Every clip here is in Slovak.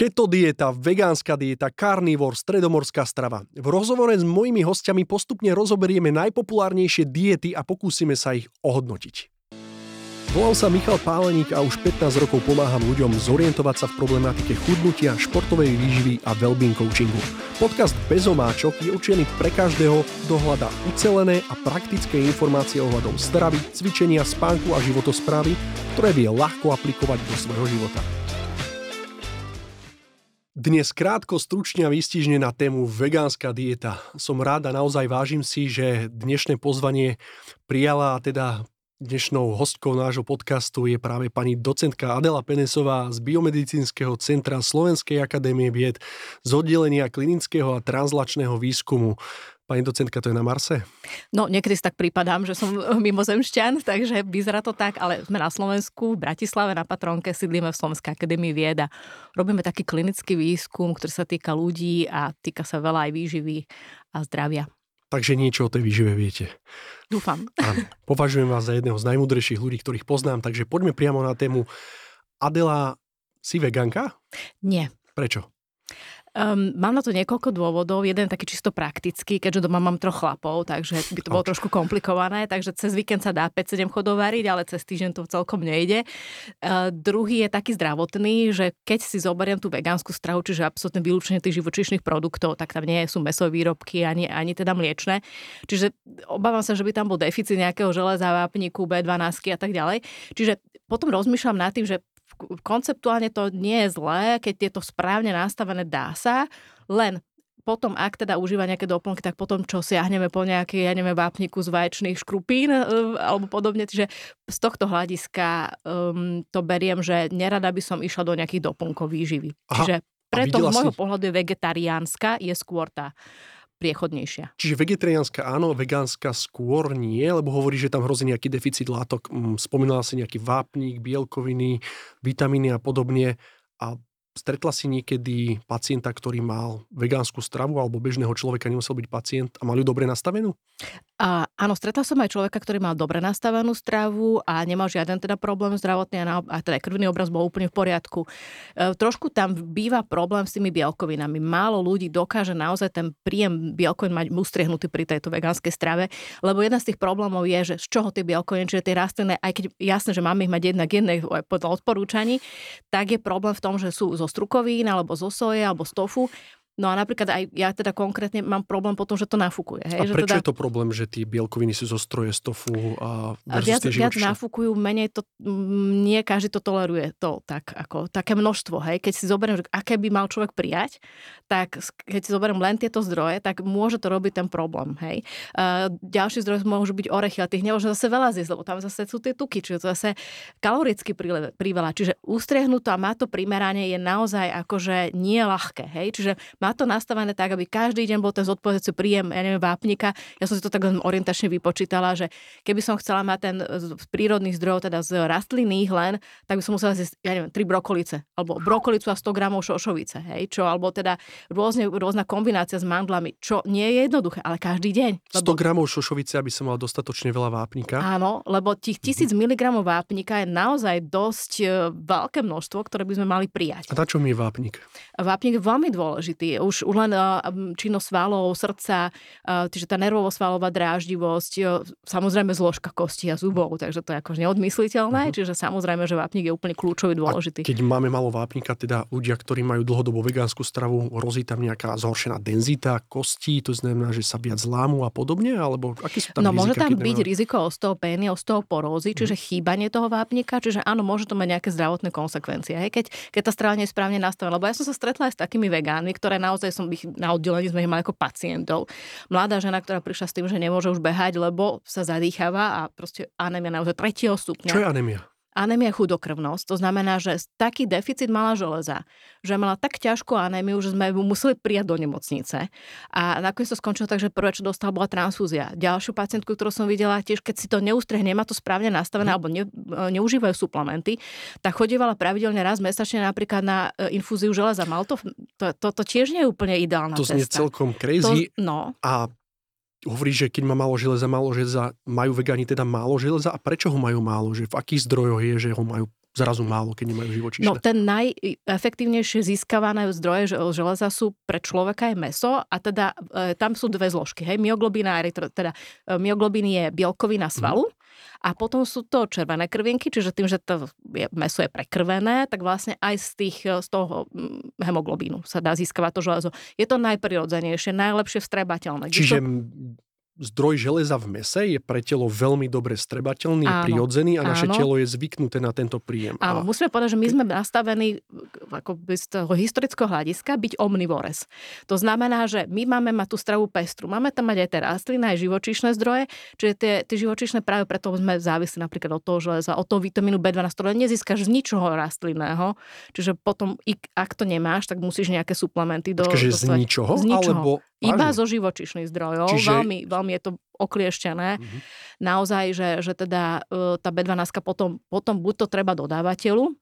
Keto dieta, vegánska dieta, carnivore, stredomorská strava. V rozhovore s mojimi hostiami postupne rozoberieme najpopulárnejšie diety a pokúsime sa ich ohodnotiť. Volám sa Michal Páleník a už 15 rokov pomáham ľuďom zorientovať sa v problematike chudnutia, športovej výživy a wellbeing coachingu. Podcast Bez omáčok je určený pre každého, kto hľadá ucelené a praktické informácie ohľadom stravy, cvičenia, spánku a životosprávy, ktoré vie ľahko aplikovať do svojho života. Dnes krátko, stručne a výstižne na tému vegánska dieta. Som rád a naozaj vážim si, že dnešné pozvanie prijala teda Dnešnou hostkou nášho podcastu je práve pani docentka Adela Penesová z Biomedicínskeho centra Slovenskej akadémie vied z oddelenia klinického a translačného výskumu. Pani docentka, to je na Marse? No, niekedy si tak prípadám, že som mimozemšťan, takže vyzerá to tak, ale sme na Slovensku, v Bratislave na Patronke, sídlíme v Slovenskej akadémii vieda. Robíme taký klinický výskum, ktorý sa týka ľudí a týka sa veľa aj výživy a zdravia. Takže niečo o tej výžive viete. Dúfam. Áno. Považujem vás za jedného z najmudrejších ľudí, ktorých poznám, takže poďme priamo na tému. Adela, si veganka? Nie. Prečo? Um, mám na to niekoľko dôvodov. Jeden taký čisto praktický, keďže doma mám troch chlapov, takže by to bolo trošku komplikované, takže cez víkend sa dá 5-7 chodov variť, ale cez týždeň to celkom nejde. Uh, druhý je taký zdravotný, že keď si zoberiem tú vegánsku strahu, čiže absolútne vylúčenie tých živočíšnych produktov, tak tam nie sú mesové výrobky ani, ani teda mliečne. Čiže obávam sa, že by tam bol deficit nejakého železa, vápniku, B12 a tak ďalej. Čiže potom rozmýšľam nad tým, že konceptuálne to nie je zlé, keď je to správne nastavené, dá sa, len potom, ak teda užíva nejaké doplnky, tak potom čo siahneme po nejaký, ja neviem, vápniku z vaječných škrupín e, alebo podobne. Čiže z tohto hľadiska um, to beriem, že nerada by som išla do nejakých doplnkov výživy. Aha, Čiže preto z môjho si... pohľadu je vegetariánska, je skôr tá priechodnejšia. Čiže vegetariánska áno, vegánska skôr nie, lebo hovorí, že tam hrozí nejaký deficit látok. Mm, spomínala si nejaký vápnik, bielkoviny, vitamíny a podobne. A Stretla si niekedy pacienta, ktorý mal vegánsku stravu alebo bežného človeka, nemusel byť pacient a mal ju dobre nastavenú? A, áno, stretla som aj človeka, ktorý mal dobre nastavenú stravu a nemal žiaden teda problém zdravotný a, na, a teda krvný obraz bol úplne v poriadku. E, trošku tam býva problém s tými bielkovinami. Málo ľudí dokáže naozaj ten príjem bielkovín mať ustriehnutý pri tejto vegánskej strave, lebo jeden z tých problémov je, že z čoho tie bielkoviny, čiže tie rastlinné, aj keď jasné, že máme ich mať jednak jednej podľa odporúčaní, tak je problém v tom, že sú zo strukovín, alebo zo soje, alebo z tofu No a napríklad aj ja teda konkrétne mám problém potom, že to nafúkuje. Hej? A že prečo teda... je to problém, že tie bielkoviny sú zo stroje z tofu a, viac, viac nafúkujú, menej to, nie každý to toleruje to tak, ako také množstvo. Hej? Keď si zoberiem, že aké by mal človek prijať, tak keď si zoberiem len tieto zdroje, tak môže to robiť ten problém. Hej? Uh, ďalší zdroj môžu byť orechy, ale tých nemôže zase veľa zjesť, lebo tam zase sú tie tuky, čiže to zase kaloricky priveľa. Čiže ustriehnúť a má to primeranie je naozaj akože nie ľahké. Hej? Čiže má to nastavené tak, aby každý deň bol ten zodpovedajúci príjem, ja neviem, vápnika. Ja som si to tak orientačne vypočítala, že keby som chcela mať ten z prírodných zdrojov, teda z rastlinných len, tak by som musela zjesť, ja neviem, tri brokolice, alebo brokolicu a 100 gramov šošovice, hej, čo, alebo teda rôzne, rôzna kombinácia s mandlami, čo nie je jednoduché, ale každý deň. Lebo... 100 gramov šošovice, aby som mal dostatočne veľa vápnika. Áno, lebo tých 1000 mhm. mg vápnika je naozaj dosť e, veľké množstvo, ktoré by sme mali prijať. A na čo mi je vápnik? Vápnik je veľmi dôležitý už, už len činnosť svalov, srdca, čiže tá nervovo-svalová dráždivosť, samozrejme zložka kosti a zubov, takže to je akož neodmysliteľné, uh-huh. čiže samozrejme, že vápnik je úplne kľúčový, dôležitý. A keď máme malo vápnika, teda ľudia, ktorí majú dlhodobo vegánsku stravu, hrozí tam nejaká zhoršená denzita kostí, to znamená, že sa viac zlámu a podobne, alebo aké sú tam No rizika, môže tam byť nemáme... riziko osteopény, osteoporózy, čiže uh-huh. chýbanie toho vápnika, čiže áno, môže to mať nejaké zdravotné konsekvencie, hej, keď, keď tá strava nie je správne nastavená. Lebo ja som sa stretla aj s takými vegánmi, ktoré naozaj som ich na oddelení sme ich mali ako pacientov. Mladá žena, ktorá prišla s tým, že nemôže už behať, lebo sa zadýchava a proste anémia naozaj tretieho stupňa. Čo je anémia? Anémia chudokrvnosť. To znamená, že taký deficit mala železa, že mala tak ťažkú anémiu, že sme ju museli prijať do nemocnice. A nakoniec to skončilo tak, že prvé, čo dostala, bola transfúzia. Ďalšiu pacientku, ktorú som videla, tiež keď si to neústrehne, nemá to správne nastavené, mm. alebo ne, neužívajú suplementy, tak chodievala pravidelne raz mesačne napríklad na e, infúziu železa. Mal to, to, to, to tiež nie je úplne ideálna to cesta. To znie celkom crazy. To, no. A hovorí, že keď má málo železa, málo železa, majú vegáni teda málo železa a prečo ho majú málo? Že v akých zdrojoch je, že ho majú zrazu málo, keď nemajú živočíšne? No ten najefektívnejšie získavané zdroje železa sú pre človeka je meso a teda e, tam sú dve zložky. Hej, myoglobín, teda e, myoglobín je bielkovina svalu mm. a potom sú to červené krvinky, čiže tým, že to je, meso je prekrvené, tak vlastne aj z, tých, z toho mm, hemoglobínu sa dá získavať to železo. Je to najprirodzenejšie, najlepšie vstrebateľné. Čiže to zdroj železa v mese je pre telo veľmi dobre strebateľný, Áno. prirodzený a naše Áno. telo je zvyknuté na tento príjem. Áno, a... musíme povedať, že my sme nastavení ako z toho historického hľadiska byť omnivores. To znamená, že my máme mať tú stravu pestru. Máme tam mať aj tie rastliny, aj živočíšne zdroje, čiže tie, tie živočíšne práve preto sme závisli napríklad od toho železa, od toho vitamínu B12, ktoré nezískaš z ničoho rastlinného. Čiže potom, ak to nemáš, tak musíš nejaké suplementy do... Počkej, z ničoho? Z ničoho. Alebo iba zo živočišných zdrojov. Čiže... Veľmi, veľmi je to oklieštené. Mm-hmm. Naozaj, že, že teda e, tá B12 potom, potom buď to treba dodávateľu,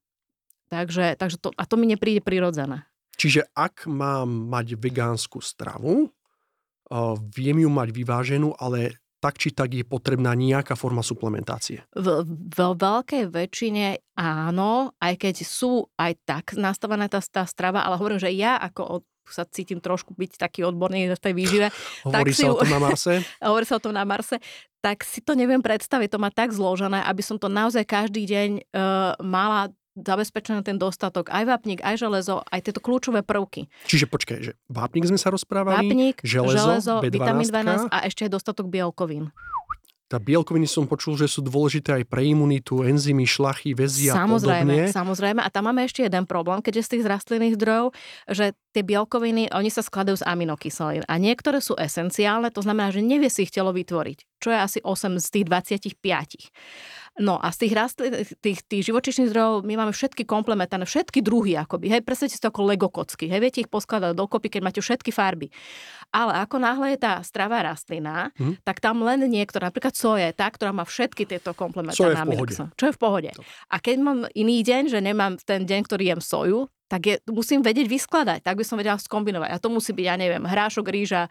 takže, takže to, a to mi nepríde prirodzené. Čiže ak mám mať vegánsku stravu, uh, viem ju mať vyváženú, ale tak či tak je potrebná nejaká forma suplementácie. V, vo veľkej väčšine áno, aj keď sú aj tak nastavená tá, tá strava, ale hovorím, že ja ako sa cítim trošku byť taký odborný v tej výžive. Hovorí tak sa si, o tom na Marse? hovorí sa o tom na Marse. Tak si to neviem predstaviť, to má tak zložené, aby som to naozaj každý deň uh, mala zabezpečený ten dostatok, aj vápnik, aj železo, aj tieto kľúčové prvky. Čiže počkaj, že vápnik sme sa rozprávali, vápnik, železo, železo B12, vitamín 12 a ešte aj dostatok bielkovín. Tá bielkoviny som počul, že sú dôležité aj pre imunitu, enzymy, šlachy, väzy a samozrejme, podobne. Samozrejme, a tam máme ešte jeden problém, keďže z tých rastlinných zdrojov, že tie bielkoviny, oni sa skladajú z aminokyselín a niektoré sú esenciálne, to znamená, že nevie si ich telo vytvoriť, čo je asi 8 z tých 25. No a z tých, rastlín, tých, tých živočišných zdrojov my máme všetky komplementárne, všetky druhy akoby. Hej, predstavte si to ako Lego kocky. Hej, viete ich poskladať dokopy, keď máte všetky farby. Ale ako náhle je tá stravá rastlina, hmm. tak tam len niektorá, napríklad soje, tá, ktorá má všetky tieto komplementárne aminokyseliny. Čo je v pohode. A keď mám iný deň, že nemám ten deň, ktorý jem soju, tak je, musím vedieť vyskladať, tak by som vedela skombinovať. A to musí byť, ja neviem, hrášok, rýža,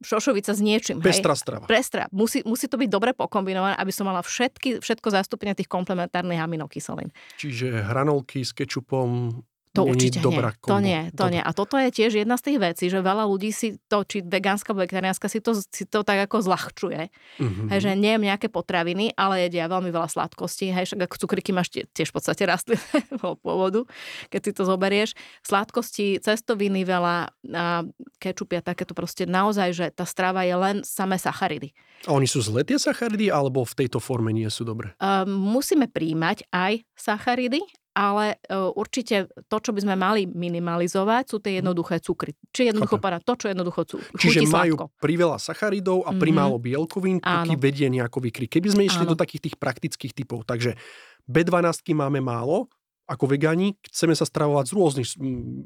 šošovica s niečím. Pestrá strava. Prestra. Musí, musí to byť dobre pokombinované, aby som mala všetky, všetko zastúpenia tých komplementárnych aminokyselín. Čiže hranolky s kečupom, to určite dobrá nie. To nie, to nie. A toto je tiež jedna z tých vecí, že veľa ľudí si to, či vegánska, vegetariánska, si to, si to tak ako zľahčuje. Mm-hmm. Hej, že nie nejaké potraviny, ale jedia veľmi veľa sladkostí. Hej, však ako cukriky máš tiež v podstate rastlinného pôvodu, keď si to zoberieš. Sladkosti, cestoviny veľa, a kečupy a takéto proste naozaj, že tá strava je len samé sacharidy. A oni sú zlé tie sacharidy, alebo v tejto forme nie sú dobré? Uh, musíme príjmať aj sacharidy, ale e, určite to, čo by sme mali minimalizovať, sú tie mhm. jednoduché cukry. Či jednoducho povedať to, čo jednoducho cukry. Čiže majú priveľa sacharidov a mm-hmm. primálo bielkovín, tuky vedie nejako vykry. Keby sme išli Áno. do takých tých praktických typov, takže B12 máme málo, ako vegáni, chceme sa stravovať z rôznych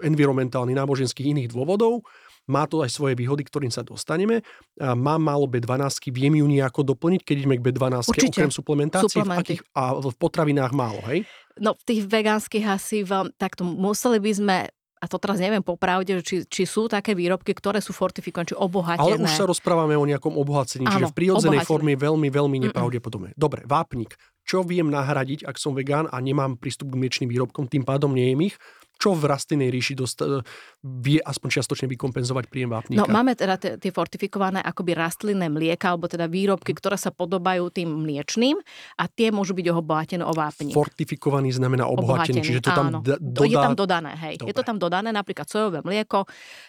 environmentálnych, náboženských iných dôvodov, má to aj svoje výhody, ktorým sa dostaneme. Mám málo B12, viem ju nejako doplniť, keď ideme k B12, Určite. okrem suplementácie, v akých, a v potravinách málo, hej? No v tých vegánskych asi veľmi, takto museli by sme a to teraz neviem popravde, či, či sú také výrobky, ktoré sú fortifikované, či obohatené. Ale už sa rozprávame o nejakom obohacení, čiže v prírodzenej forme je veľmi, veľmi nepravdepodobné. Dobre, vápnik. Čo viem nahradiť, ak som vegán a nemám prístup k mliečným výrobkom, tým pádom nejem ich? Čo v rastlinnej ríši dost, e, vie aspoň čiastočne vykompenzovať príjem vápnika. No máme teda tie fortifikované akoby rastlinné mlieka, alebo teda výrobky, ktoré sa podobajú tým mliečným a tie môžu byť obohatené o vápnik. Fortifikovaný znamená obohatený, obohatený čiže to tam d- dodá... Je tam dodané, hej. Dobre. Je to tam dodané, napríklad sojové mlieko,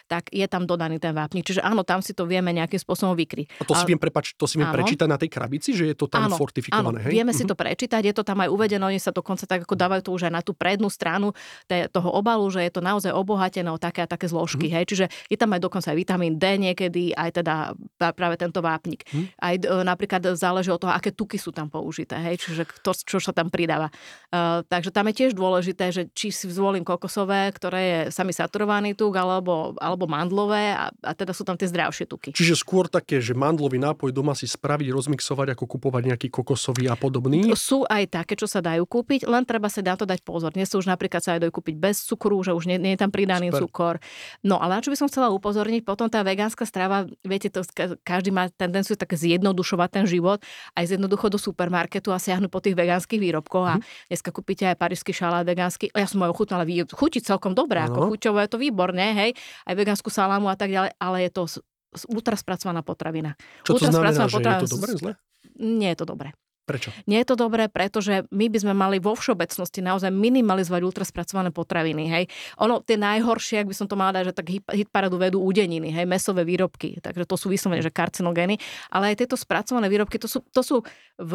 tak je tam dodaný ten vápnik. Čiže áno, tam si to vieme nejakým spôsobom vykryť. A to si viem, prepač, to si viem prečítať na tej krabici, že je to tam áno, fortifikované, áno, hej? vieme uh-huh. si mhm. to prečítať, je to tam aj uvedené, oni sa dokonca tak ako dávajú to už aj na tú prednú stranu toho obalu, že je to naozaj obohatené o také a také zložky. Mm. Hej? Čiže je tam aj dokonca aj vitamín D niekedy, aj teda práve tento vápnik. Mm. Aj e, napríklad záleží od toho, aké tuky sú tam použité. Hej? Čiže to, čo sa tam pridáva. Uh, takže tam je tiež dôležité, že či si zvolím kokosové, ktoré je sami saturovaný tuk, alebo, alebo mandlové a, a teda sú tam tie zdravšie tuky. Čiže skôr také, že mandlový nápoj doma si spraviť, rozmixovať, ako kupovať nejaký kokosový a podobný? Sú aj také, čo sa dajú kúpiť, len treba sa na to dať pozor. Dnes už napríklad sa aj dajú kúpiť bez cukru, že už nie, nie je tam pridaný Super. cukor. No ale na čo by som chcela upozorniť, potom tá vegánska strava, viete, to ka- každý má tendenciu tak zjednodušovať ten život, aj jednoducho do supermarketu a siahnu po tých vegánskych výrobkoch a dneska kúpite aj parížsky šalát vegánsky. Ja som ho ochutnala, chutí celkom dobre, ako Áno. chuťovo je to výborné, hej, aj vegánsku salámu a tak ďalej, ale je to s- s- ultra spracovaná potravina. Čo to znamená, Ultraspracovaná že je to dobre, zle? Nie je to dobré. Prečo? Nie je to dobré, pretože my by sme mali vo všeobecnosti naozaj minimalizovať ultraspracované potraviny. Hej. Ono, tie najhoršie, ak by som to mala dať, že tak hit- hitparadu vedú udeniny, hej, mesové výrobky, takže to sú vyslovene, že karcinogény, ale aj tieto spracované výrobky, to sú, to sú v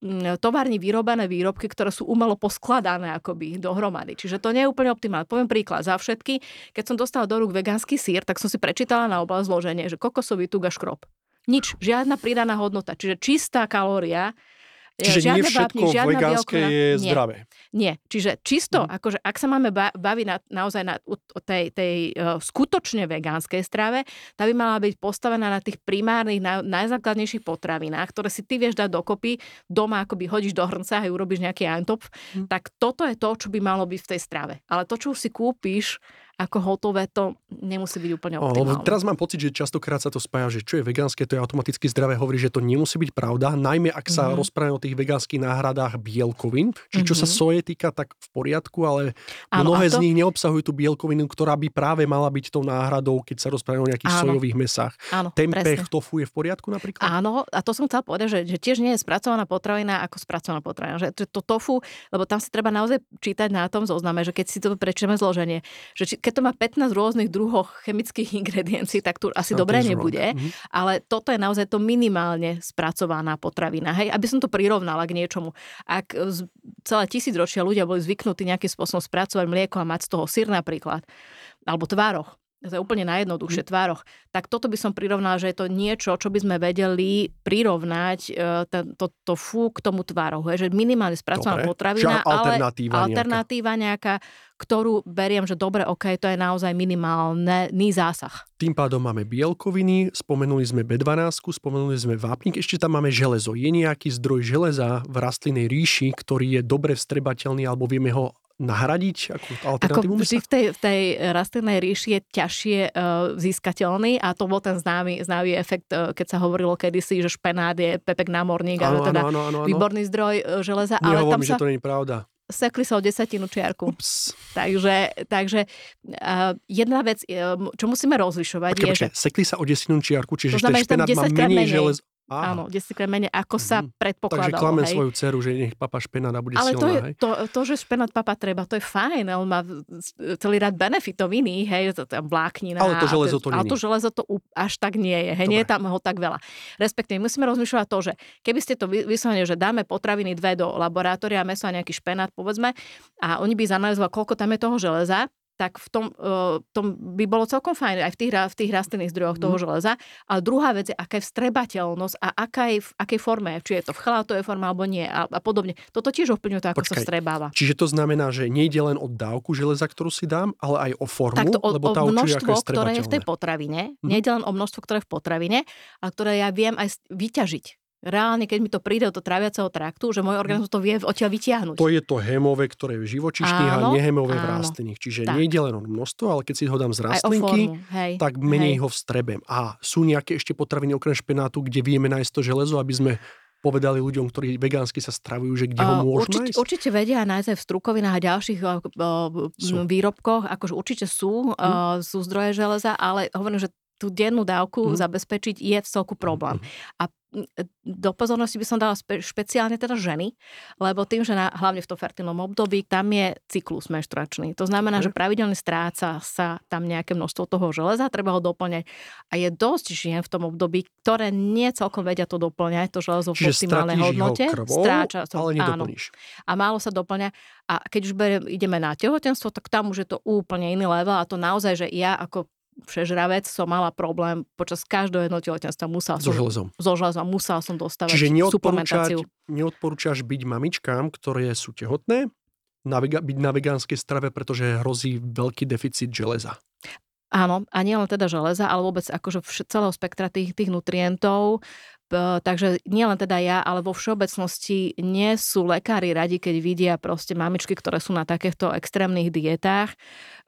mm, továrni vyrobené výrobky, ktoré sú umelo poskladané akoby dohromady. Čiže to nie je úplne optimálne. Poviem príklad. Za všetky, keď som dostala do rúk vegánsky sír, tak som si prečítala na oblasť zloženie, že kokosový tuk a škrob. Nič, žiadna pridaná hodnota. Čiže čistá kalória, Čiže žiadne nie všetko vápnik, žiadna vegánske bielkovina. je Nie. zdravé. Nie, čiže čisto, mm. akože ak sa máme ba- baviť na, naozaj na, o tej, tej uh, skutočne vegánskej strave, tá by mala byť postavená na tých primárnych, na, najzákladnejších potravinách, ktoré si ty vieš dať dokopy, doma akoby hodíš do hrnca a urobíš nejaký eintopf, Mhm. tak toto je to, čo by malo byť v tej strave. Ale to, čo si kúpiš ako hotové, to nemusí byť úplne optimálne. teraz mám pocit, že častokrát sa to spája, že čo je vegánske, to je automaticky zdravé. Hovorí, že to nemusí byť pravda, najmä ak sa Mhm. rozprávame o tých vegánskych náhradách bielkovín. Čiže čo sa Mhm. soje týka, tak v poriadku, ale Áno, mnohé to- z nich neobsahujú tú bielkovinu, ktorá by práve mala byť tou náhradou, keď sa rozprávame o nejakých Áno. sojových mesách. Áno, Tempeh, presne. tofu je v poriadku napríklad? Áno, a to som chcela povedať, že, že tiež nie je spracovaná potravina ako spracovaná potravina. Že to, to tofu, lebo tam si treba naozaj čítať na tom zozname, že keď si to prečítame zloženie, že či, keď to má 15 rôznych druhov chemických ingrediencií, tak tu asi No, wrong. nebude. Mhm. Ale toto je naozaj to minimálne spracovaná potravina. Hej, aby som to prirovnala k niečomu. Ak z- celé tisíc ročia ľudia boli zvyknutí nejakým spôsobom spracovať mlieko a mať z toho syr napríklad, alebo tvároch, to je úplne Mhm. najjednoduchšie tvároch, tak toto by som prirovnala, že je to niečo, čo by sme vedeli prirovnať e, ten, to, to fú k tomu tvároch. Hej, že minimálne spracovaná Dobre. potravina, Čiže alternatíva ale nejaká. alternatíva nejaká, ktorú beriem, že dobre, ok, to je naozaj minimálny zásah. Tým pádom máme bielkoviny, spomenuli sme B12, spomenuli sme vápnik, ešte tam máme železo. Je nejaký zdroj železa v rastlinnej ríši, ktorý je dobre vstrebateľný alebo vieme ho nahradiť ako Ako alternatívu? vždy v tej, v tej rastlinnej ríši je ťažšie uh, získateľný a to bol ten známy, známy efekt, uh, keď sa hovorilo kedysi, že špenát je pepek námorník, ale teda áno, áno, áno. výborný zdroj uh, železa, ale tam Nehovorím, sa že to nie je pravda. sekli sa o desatinu čiarku. Ups. Takže, takže uh, jedna vec, uh, čo musíme rozlišovať Počkaj, je, že počkaj, sekli sa o desinú čiarku, čiže To znamená, ten že tam špenát má 10 krát menej menej. železa. Aha. áno, 10 krát menej, ako sa Mhm. Takže predpokladalo. klamem hej. svoju dceru, že nech papa špenát a bude Ale silná. to, je, hej? to, to, že špenát papa treba, to je fajn, on má celý rad benefitov iných, hej, vláknina. Ale to železo to Ale není. to železo to až tak nie je, hej, nie je tam ho tak veľa. Respektíve, musíme rozmýšľať to, že keby ste to vy- vyslovene, že dáme potraviny dve do laboratória, meso a nejaký špenát, povedzme, a oni by zanalizovali, koľko tam je toho železa, tak v tom, uh, tom by bolo celkom fajn aj v tých, v tých rastlinných zdrojoch Mhm. toho železa. Ale druhá vec je, aká je vstrebateľnosť a aká je, v akej forme, či je to v chlátovej forme alebo nie a, a podobne. Toto tiež ovplyvňuje to, ako sa Počkaj. vstrebáva. Čiže to znamená, že nejde len o dávku železa, ktorú si dám, ale aj o formu, Takto o, lebo o tá určuje, množstvo, ako je ktoré je v tej potravine, Mhm. nie je len o množstvo, ktoré je v potravine, ale ktoré ja viem aj vyťažiť. Reálne, keď mi to príde do tráviaceho traktu, že môj organizmus to vie odtiaľ vyťahnuť. To je to hémové, ktoré je v živočišných a Áno, nehémové v áno. rastlinných. Čiže Tak. nejde len o množstvo, ale keď si ho dám z rastlinky, formu. Hej, tak menej hej. ho vstrebem. A sú nejaké ešte potraviny okrem špenátu, kde vieme nájsť to železo, aby sme povedali ľuďom, ktorí vegánsky sa stravujú, že kde ho môžu určite, nájsť? určite vedia nájsť aj v strukovinách a ďalších uh, Sú. výrobkoch, akože určite sú, uh, sú zdroje železa, ale hovorím, že tú dennú dávku Mhm. zabezpečiť je v celku problém. A mm, do pozornosti by som dala spe, špeciálne teda ženy, lebo tým, že na, hlavne v tom fertilnom období, tam je cyklus menštruačný. To znamená, Mhm. že pravidelne stráca sa tam nejaké množstvo toho železa, treba ho doplňať. A je dosť žien v tom období, ktoré nie celkom vedia to doplňať, to železo v Čiže optimálnej hodnote. ho krvou, Stráča to, ale áno a málo sa doplňa. A keď už ideme na tehotenstvo, tak tam už je to úplne iný level a to naozaj, že ja ako všežravec som mala problém počas každého jedného tehotenstva. Musela So som, železom. so železom, musela som dostávať Čiže suplementáciu. neodporúčaš byť mamičkám, ktoré sú tehotné, na vega, byť na vegánskej strave, pretože hrozí veľký deficit železa. Áno, a nie len teda železa, ale vôbec akože celého spektra tých, tých nutrientov. Takže nielen teda ja, ale vo všeobecnosti nie sú lekári radi, keď vidia proste mamičky, ktoré sú na takýchto extrémnych dietách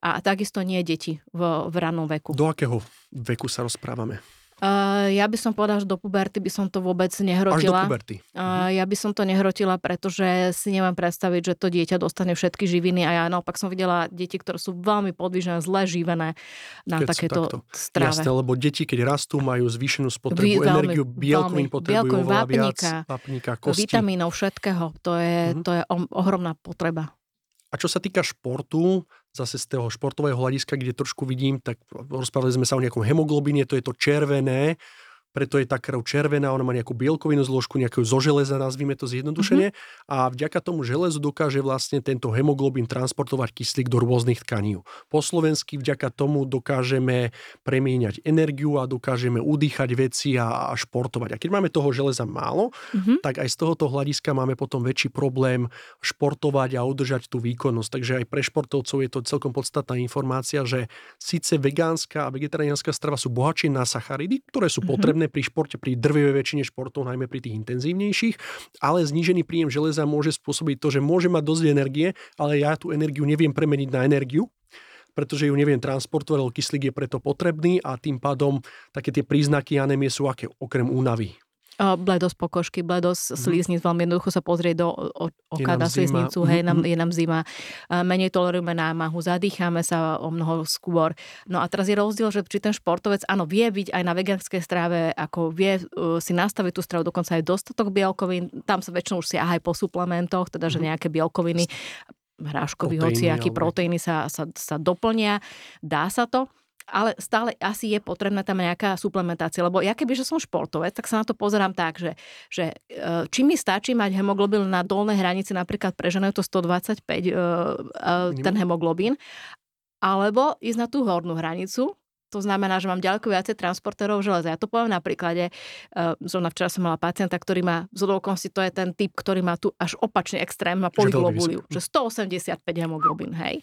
a takisto nie deti v, v ranom veku. Do akého veku sa rozprávame? Uh, ja by som povedala, že do puberty by som to vôbec nehrotila. Až do puberty. Uh, ja by som to nehrotila, pretože si neviem predstaviť, že to dieťa dostane všetky živiny a ja naopak som videla deti, ktoré sú veľmi podvížené, zle živené na keď takéto strave. Jasné, lebo deti, keď rastú, majú zvýšenú spotrebu Vy, energiu, bielkovín potrebujú veľmi, oveľa viac, vápnika, kosti. vitamínov, všetkého. To je, uh-huh. to je ohromná potreba. A čo sa týka športu, zase z toho športového hľadiska, kde trošku vidím, tak rozprávali sme sa o nejakom hemoglobine, to je to červené, preto je tá krv červená, ona má nejakú bielkovinú zložku, nejakú zo železa, nazvime to zjednodušene, mm-hmm. a vďaka tomu železu dokáže vlastne tento hemoglobín transportovať kyslík do rôznych tkaní. Po slovensky vďaka tomu dokážeme premieňať energiu a dokážeme udýchať veci a, a športovať. A keď máme toho železa málo, mm-hmm. tak aj z tohoto hľadiska máme potom väčší problém športovať a udržať tú výkonnosť. Takže aj pre športovcov je to celkom podstatná informácia, že síce vegánska a vegetariánska strava sú bohatšie na sacharidy, ktoré sú mm-hmm. Potrebné pri športe, pri drvivej väčšine športov, najmä pri tých intenzívnejších, ale znížený príjem železa môže spôsobiť to, že môže mať dosť energie, ale ja tú energiu neviem premeniť na energiu, pretože ju neviem transportovať, ale kyslík je preto potrebný a tým pádom také tie príznaky anémie sú aké okrem únavy. Bledosť pokožky, bledosť mm. slíznic, veľmi jednoducho sa pozrieť do oka na slíznicu, hej, nám, je nám zima, menej tolerujeme námahu, zadýchame sa o mnoho skôr. No a teraz je rozdiel, že či ten športovec, áno, vie byť aj na vegánskej strave, ako vie uh, si nastaviť tú stravu, dokonca aj dostatok bielkovín, tam sa väčšinou už si aj po suplementoch, teda že mhm. nejaké bielkoviny, hráškový, hociaký proteíny sa, sa, sa doplnia, dá sa to ale stále asi je potrebná tam nejaká suplementácia, lebo ja keby, že som športovec, tak sa na to pozerám tak, že, že e, či mi stačí mať hemoglobín na dolnej hranici, napríklad pre ženu je to 125, e, e, ten hemoglobín, alebo ísť na tú hornú hranicu, to znamená, že mám ďaleko viacej transportérov železa. Ja to poviem na príklade, uh, zrovna včera som mala pacienta, ktorý má, z okolností to je ten typ, ktorý má tu až opačne extrém, má polyglobuliu, že 185 hemoglobín, hej.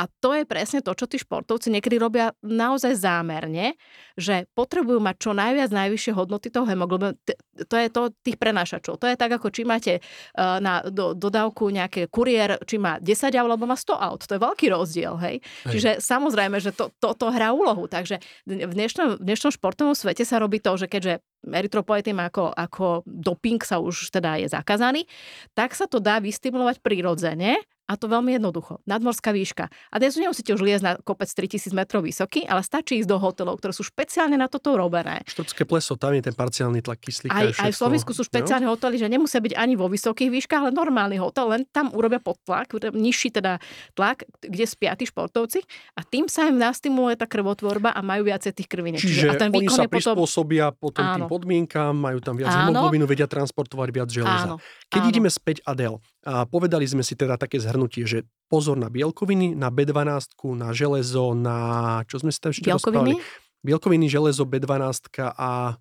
A to je presne to, čo tí športovci niekedy robia naozaj zámerne, že potrebujú mať čo najviac najvyššie hodnoty toho hemoglobinu. To je to tých prenášačov. To je tak, ako či máte uh, na do, dodávku nejaké kuriér, či má 10 aut, alebo má 100 aut. To je veľký rozdiel, hej. hej. Čiže samozrejme, že to, to, to hrá úlohu. Tak Takže v dnešnom, v dnešnom športovom svete sa robí to, že keďže erytropoetín ako, ako doping sa už teda je zakázaný, tak sa to dá vystimulovať prirodzene a to veľmi jednoducho. Nadmorská výška. A dnes nemusíte už liezť na kopec 3000 metrov vysoký, ale stačí ísť do hotelov, ktoré sú špeciálne na toto robené. Štrbské pleso, tam je ten parciálny tlak kyslíka. Aj, aj v Slovensku sú špeciálne no? hotely, že nemusia byť ani vo vysokých výškach, ale normálny hotel, len tam urobia podtlak, nižší teda tlak, kde spia tí športovci a tým sa im nastimuluje tá krvotvorba a majú viacej tých krviniek. Čiže, Čiže a ten oni sa prispôsobia potom, potom tým podmienkám, majú tam viac hemoglobínu, vedia transportovať viac železa. Áno. Keď Áno. ideme späť, Adel, a povedali sme si teda také zhrnutie, že pozor na bielkoviny, na B12, na železo, na... Čo sme si tam ešte bielkoviny? rozprávali? Bielkoviny, železo, B12 a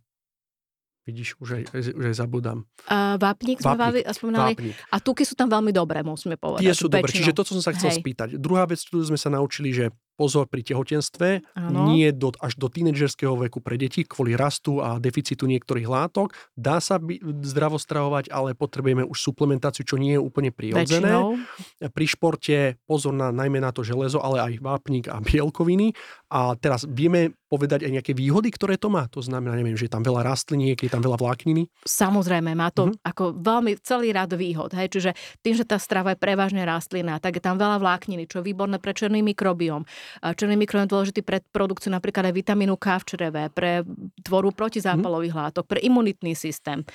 Vidíš, už aj, už aj zabudám. Uh, vápnik sme vápnik, spomínali. Vápnik. A tuky sú tam veľmi dobré, musíme povedať. Tie sú dobré, čiže to, čo som sa chcel Hej. spýtať. Druhá vec, ktorú sme sa naučili, že pozor pri tehotenstve, ano. nie do, až do tínedžerského veku pre deti kvôli rastu a deficitu niektorých látok. Dá sa by, zdravo stravovať, ale potrebujeme už suplementáciu, čo nie je úplne prirodzené. Väčšinou. Pri športe pozor na, najmä na to železo, ale aj vápnik a bielkoviny. A teraz vieme povedať aj nejaké výhody, ktoré to má. To znamená, neviem, že je tam veľa rastliniek, je tam veľa vlákniny. Samozrejme, má to uh-huh. ako veľmi celý rad výhod. Hej? Čiže tým, že tá strava je prevažne rastlina, tak je tam veľa vlákniny, čo je výborné pre černý mikrobióm. Černý mikrobióm je dôležitý pre produkciu napríklad aj vitamínu K v čreve, pre tvoru protizápalových uh-huh. látok, pre imunitný systém.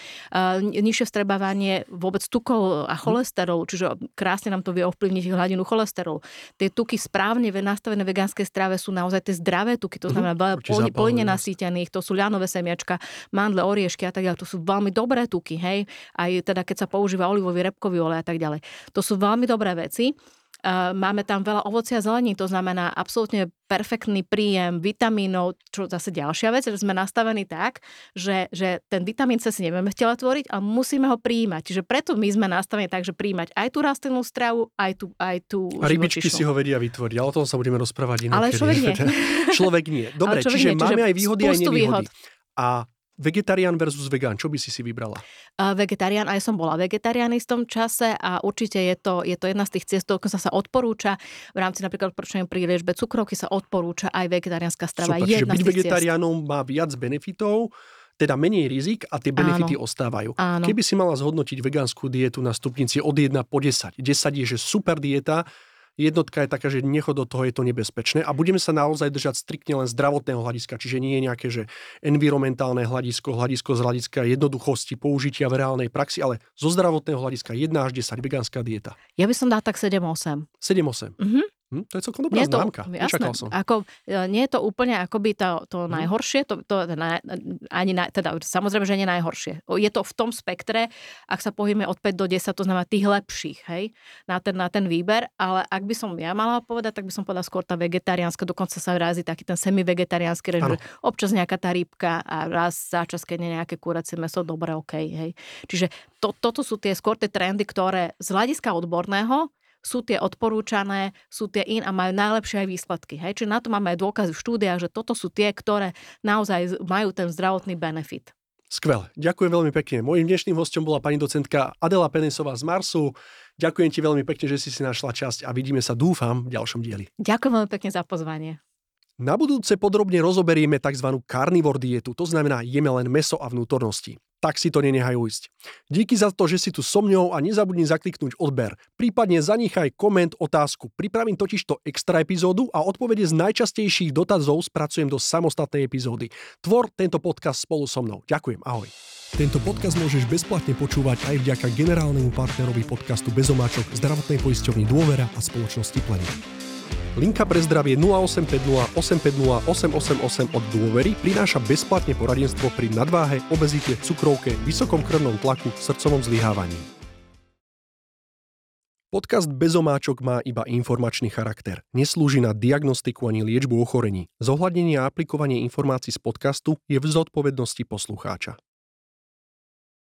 Nižšie vstrebávanie vôbec tukov a mhm. cholesterolu, čiže krásne nám to vie ovplyvniť hladinu cholesterolu. Tie tuky správne nastavené v vegánskej strave sú naozaj tie zdravé tuky, to znamená uh-huh plne nasýtených, to sú ľanové semiačka, mandle, oriešky a tak ďalej. To sú veľmi dobré tuky, hej. Aj teda keď sa používa olivový, repkový olej a tak ďalej. To sú veľmi dobré veci. Máme tam veľa ovocia a zelení, to znamená absolútne perfektný príjem vitamínov, čo zase ďalšia vec, že sme nastavení tak, že, že ten vitamín C si nevieme v tele tvoriť, ale musíme ho príjmať. Čiže preto my sme nastavení tak, že príjmať aj tú rastlinnú stravu, aj tú, aj tú A rybičky si ho vedia vytvoriť, ale o tom sa budeme rozprávať inokedy. Ale človek nie. človek nie. Dobre, čiže nie, máme čiže aj výhody, aj nevýhody. Výhod. A vegetarián versus vegán, čo by si si vybrala? Uh, vegetarián, aj som bola vegetarianistom v čase a určite je to, je to jedna z tých ciest, ktorá sa odporúča v rámci napríklad odporúčania pri liečbe cukrovky sa odporúča aj vegetariánska strava. Super, jedna byť vegetariánom má viac benefitov, teda menej rizik a tie benefity Áno. ostávajú. Áno. Keby si mala zhodnotiť vegánsku dietu na stupnici od 1 po 10, 10 je, že super dieta, jednotka je taká, že nechod do toho je to nebezpečné a budeme sa naozaj držať striktne len zdravotného hľadiska, čiže nie je nejaké, že environmentálne hľadisko, hľadisko z hľadiska jednoduchosti použitia v reálnej praxi, ale zo zdravotného hľadiska 1 až 10 vegánska dieta. Ja by som dal tak 7-8. 7-8. Mhm. Hm, to je celkom dobrá nie známka. To, jasné, som. Ako, e, nie je to úplne akoby to, to hmm. najhoršie, to, to na, ani na, teda samozrejme, že nie najhoršie. Je to v tom spektre, ak sa pohybujeme od 5 do 10, to znamená tých lepších, hej, na ten, na ten výber, ale ak by som ja mala povedať, tak by som povedala skôr tá vegetariánska, dokonca sa rází taký ten semi-vegetariánsky režim, občas nejaká tá rybka a raz za čas, keď nie nejaké kuracie meso, dobre, OK, hej. Čiže to, toto sú tie skôr tie trendy, ktoré z hľadiska odborného sú tie odporúčané, sú tie in a majú najlepšie aj výsledky. Hej? Čiže na to máme aj dôkazy v štúdiách, že toto sú tie, ktoré naozaj majú ten zdravotný benefit. Skvelé, ďakujem veľmi pekne. Mojím dnešným hostom bola pani docentka Adela Penesová z Marsu. Ďakujem ti veľmi pekne, že si si našla časť a vidíme sa, dúfam, v ďalšom dieli. Ďakujem veľmi pekne za pozvanie. Na budúce podrobne rozoberieme tzv. carnivore dietu, to znamená jeme len meso a vnútornosti. Tak si to nenehajú ísť. Díky za to, že si tu so mňou a nezabudni zakliknúť odber. Prípadne zanechaj koment, otázku. Pripravím totižto extra epizódu a odpovede z najčastejších dotazov spracujem do samostatnej epizódy. Tvor tento podcast spolu so mnou. Ďakujem, ahoj. Tento podcast môžeš bezplatne počúvať aj vďaka generálnemu partnerovi podcastu Bezomáčok, zdravotnej poisťovni Dôvera a spoločnosti Planet. Linka pre zdravie 0850 850 888 od dôvery prináša bezplatne poradenstvo pri nadváhe, obezite, cukrovke, vysokom krvnom tlaku, srdcovom zlyhávaní. Podcast Bezomáčok má iba informačný charakter. Neslúži na diagnostiku ani liečbu ochorení. Zohľadnenie a aplikovanie informácií z podcastu je v zodpovednosti poslucháča.